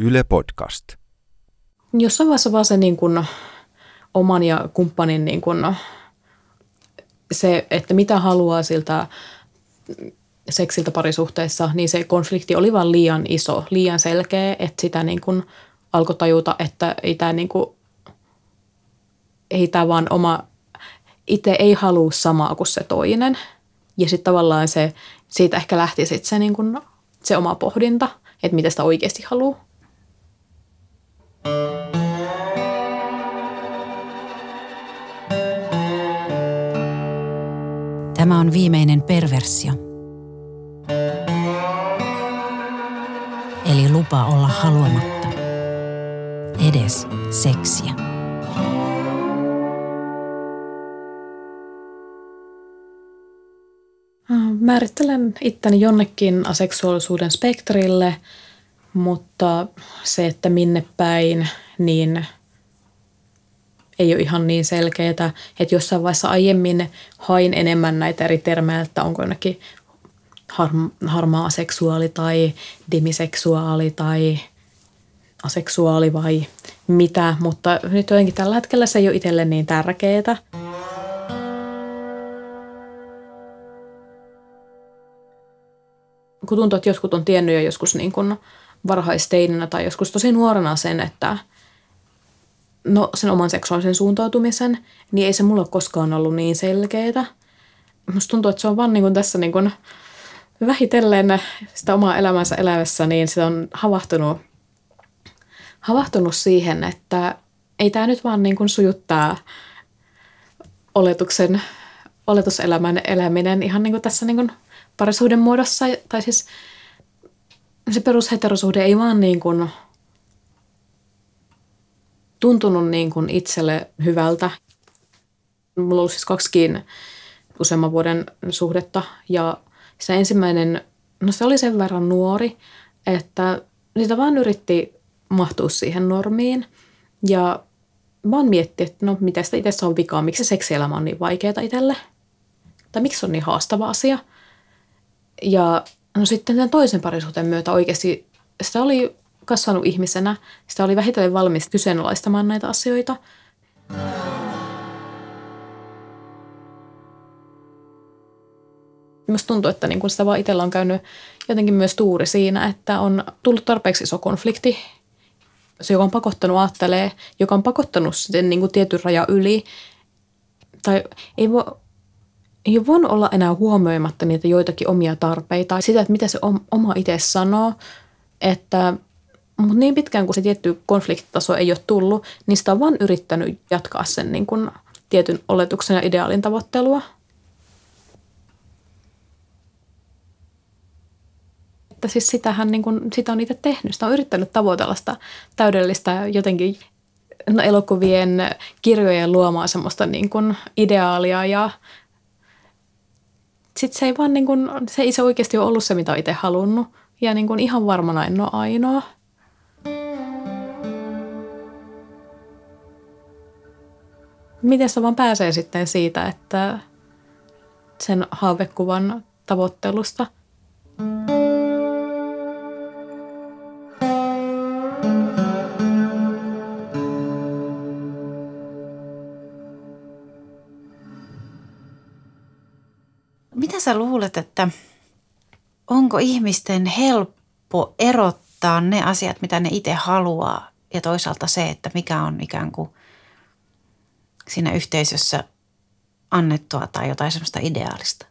Yle Podcast. Jossain vaiheessa vaan se niin kuin oman ja kumppanin niin kuin se, että mitä haluaa siltä seksiltä parisuhteessa, niin se konflikti oli vaan liian iso, liian selkeä, että sitä niin kuin alkoi tajuta, että ei tämä, niin kuin, ei tämä vaan oma, itse ei halua samaa kuin se toinen. Ja sitten tavallaan se, siitä ehkä lähti sitten se, niin kuin, se oma pohdinta, että mitä sitä oikeasti haluaa. Tämä on viimeinen perversio. Eli lupa olla haluamatta. Edes seksiä. Määrittelen itteni jonnekin aseksuaalisuuden spektrille, mutta se, että minne päin, niin ei ole ihan niin selkeää, että jossain vaiheessa aiemmin hain enemmän näitä eri termejä, että onko jonnekin harmaa seksuaali tai demiseksuaali tai aseksuaali vai mitä, mutta nyt jotenkin tällä hetkellä se ei ole itselle niin tärkeää. Kun tuntuu, että joskus on tiennyt jo joskus niin kuin varhaisteininä tai joskus tosi nuorena sen, että no sen oman seksuaalisen suuntautumisen, niin ei se mulla koskaan ollut niin selkeää. Musta tuntuu, että se on vaan niin kuin tässä niin kuin vähitellen sitä omaa elämänsä elävässä, niin se on havahtunut, havahtunut siihen, että ei tämä nyt vaan niin kuin sujuttaa oletuksen, oletuselämän eläminen ihan niin kuin tässä niin kuin parisuuden muodossa. Tai siis se perusheterosuhde ei vaan niin kuin tuntunut niin kuin itselle hyvältä. Mulla on ollut siis kaksikin useamman vuoden suhdetta ja se ensimmäinen, no se oli sen verran nuori, että sitä vaan yritti mahtua siihen normiin. Ja vaan mietti, että no mitä sitä itse on vikaa, miksi se seksielämä on niin vaikeaa itselle. Tai miksi se on niin haastava asia. Ja no sitten tämän toisen parisuhteen myötä oikeasti sitä oli kasvanut ihmisenä, sitä oli vähitellen valmis kyseenalaistamaan näitä asioita. Minusta tuntuu, että niin kun sitä vaan itsellä on käynyt jotenkin myös tuuri siinä, että on tullut tarpeeksi iso konflikti, se joka on pakottanut ajattelee, joka on pakottanut sitten niin kuin tietyn raja yli. Tai ei voi, ei voinut olla enää huomioimatta niitä joitakin omia tarpeita, sitä, että mitä se oma itse sanoo, että mutta niin pitkään kuin se tietty konfliktitaso ei ole tullut, niin sitä on vaan yrittänyt jatkaa sen niin kuin tietyn oletuksen ja ideaalin tavoittelua. Että siis sitähän niin kuin, sitä on itse tehnyt. Sitä on yrittänyt tavoitella sitä täydellistä jotenkin no, elokuvien, kirjojen luomaa semmoista niin kuin ideaalia ja sitten se ei vaan niin kuin, se ei se oikeasti ole ollut se, mitä itse halunnut. Ja niin kuin ihan varmana en ole ainoa. miten se vaan pääsee sitten siitä, että sen haavekuvan tavoittelusta. Mitä sä luulet, että onko ihmisten helppo erottaa ne asiat, mitä ne itse haluaa ja toisaalta se, että mikä on ikään kuin siinä yhteisössä annettua tai jotain semmoista ideaalista?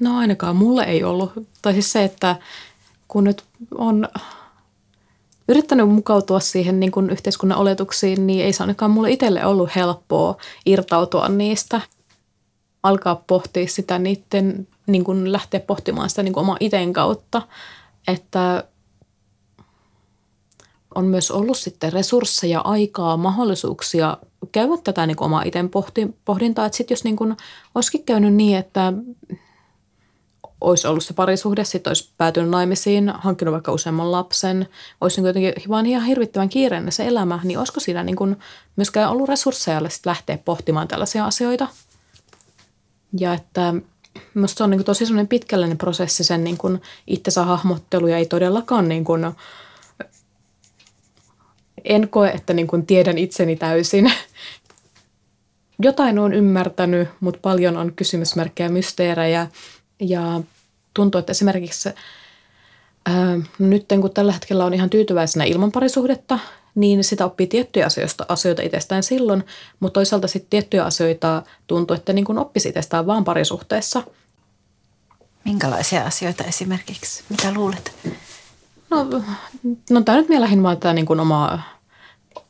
No ainakaan mulle ei ollut. Tai siis se, että kun nyt on yrittänyt mukautua siihen niin kuin yhteiskunnan oletuksiin, niin ei se ainakaan mulle itselle ollut helppoa irtautua niistä. Alkaa pohtia sitä niiden, niin kuin lähteä pohtimaan sitä niin kuin oma iten kautta, että on myös ollut sitten resursseja, aikaa, mahdollisuuksia käydä tätä niin omaa itse pohdintaa. Että sitten jos niin kuin olisikin käynyt niin, että olisi ollut se parisuhde, sitten olisi päätynyt naimisiin, hankkinut vaikka useamman lapsen, olisi niin jotenkin vaan ihan hirvittävän kiireinen se elämä, niin olisiko siinä niin kuin myöskään ollut resursseja lähteä pohtimaan tällaisia asioita? Ja että minusta se on niin kuin tosi sellainen pitkällinen prosessi sen niin kuin itsensä hahmottelu ja ei todellakaan niin kuin en koe, että niin kuin tiedän itseni täysin. Jotain on ymmärtänyt, mutta paljon on kysymysmerkkejä, mysteerejä ja tuntuu, että esimerkiksi ää, nyt kun tällä hetkellä on ihan tyytyväisenä ilman parisuhdetta, niin sitä oppii tiettyjä asioita, asioita itsestään silloin, mutta toisaalta sitten tiettyjä asioita tuntuu, että niin kuin oppisi itsestään vaan parisuhteessa. Minkälaisia asioita esimerkiksi? Mitä luulet? No, no tämä nyt lähinnä vaan tämä niin kuin oma,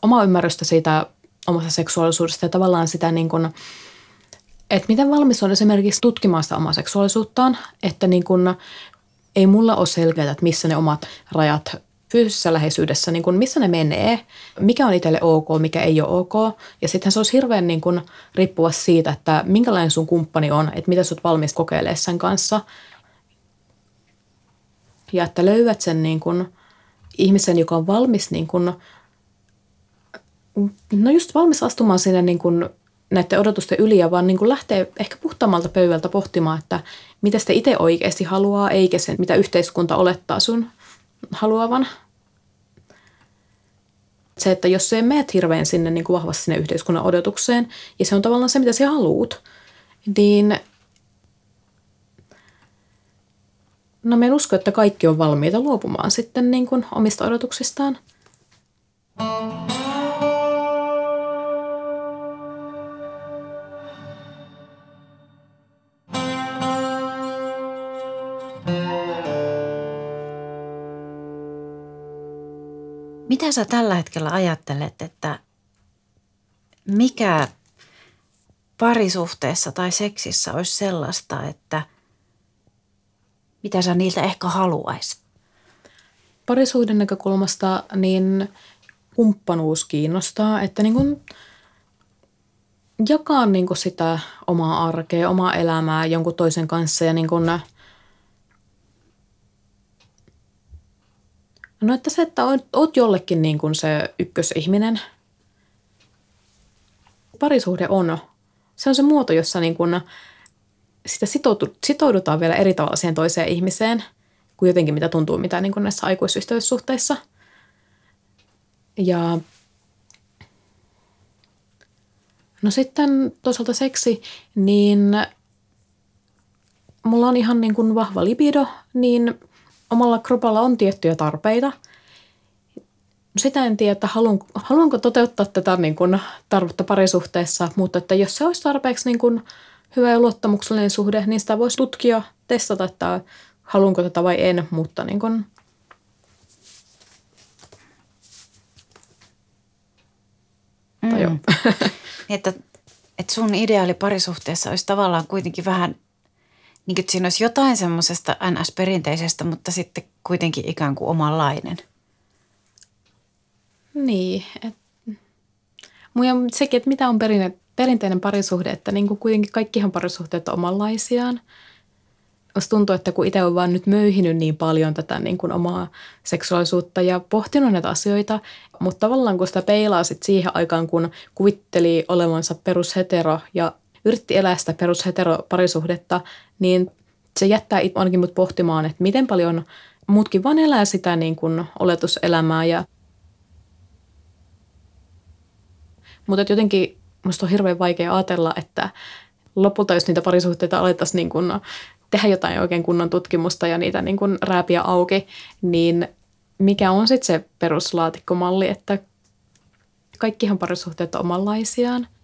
oma ymmärrystä siitä omasta seksuaalisuudesta ja tavallaan sitä niin kuin, että miten valmis on esimerkiksi tutkimaan sitä omaa seksuaalisuuttaan, että niin kuin, ei mulla ole selkeää, että missä ne omat rajat fyysisessä läheisyydessä, niin kuin missä ne menee, mikä on itselle ok, mikä ei ole ok. Ja sitten se olisi hirveän niin kuin riippuva siitä, että minkälainen sun kumppani on, että mitä sä oot valmis kokeilemaan sen kanssa. Ja että löydät sen niin kuin ihmisen, joka on valmis niin kuin, no just valmis astumaan sinne niin kuin näiden odotusten yli ja vaan niin kuin lähtee ehkä puhtaammalta pöydältä pohtimaan, että mitä sitä itse oikeasti haluaa, eikä sen, mitä yhteiskunta olettaa sun haluavan. Se, että jos se meet hirveän sinne niin kuin vahvasti sinne yhteiskunnan odotukseen, ja se on tavallaan se, mitä sä haluut, niin no me en usko, että kaikki on valmiita luopumaan sitten niin kuin omista odotuksistaan. Mitä sä tällä hetkellä ajattelet, että mikä parisuhteessa tai seksissä olisi sellaista, että mitä sä niiltä ehkä haluaisit? Parisuuden näkökulmasta niin kumppanuus kiinnostaa, että niin kuin jakaa niin kuin sitä omaa arkea, omaa elämää jonkun toisen kanssa ja niin kuin – No että se, että oot jollekin niin kuin se ykkösihminen. Parisuhde on. Se on se muoto, jossa niin kuin sitä sitoudutaan vielä eri tavalla siihen toiseen ihmiseen kuin jotenkin mitä tuntuu mitä niin kuin näissä aikuisyhteyssuhteissa. Ja no sitten toisaalta seksi, niin mulla on ihan niin kuin vahva libido, niin omalla kropalla on tiettyjä tarpeita. Sitä en tiedä, että haluan, haluanko toteuttaa tätä niin kuin tarvetta parisuhteessa, mutta että jos se olisi tarpeeksi niin kuin hyvä ja luottamuksellinen suhde, niin sitä voisi tutkia, testata, että haluanko tätä vai en, mutta niin kuin Mm. joo. että, että sun ideaali parisuhteessa olisi tavallaan kuitenkin vähän niin että siinä olisi jotain semmoisesta NS-perinteisestä, mutta sitten kuitenkin ikään kuin omanlainen. Niin. Et, ja sekin, että mitä on perinne, perinteinen parisuhde, että niin kuin kuitenkin kaikkihan parisuhteet on omanlaisiaan. Jos tuntuu, että kun itse on vaan nyt möyhinyt niin paljon tätä niin kuin omaa seksuaalisuutta ja pohtinut näitä asioita, mutta tavallaan kun sitä peilaa sit siihen aikaan, kun kuvitteli olevansa perushetero ja yritti elää sitä perusheteroparisuhdetta, niin se jättää ainakin mut pohtimaan, että miten paljon muutkin vaan elää sitä niin kuin oletuselämää. Ja... Mutta jotenkin musta on hirveän vaikea ajatella, että lopulta jos niitä parisuhteita alettaisiin niin kuin tehdä jotain oikein kunnon tutkimusta ja niitä niin kuin rääpiä auki, niin mikä on sitten se peruslaatikkomalli, että kaikkihan parisuhteet on omanlaisiaan –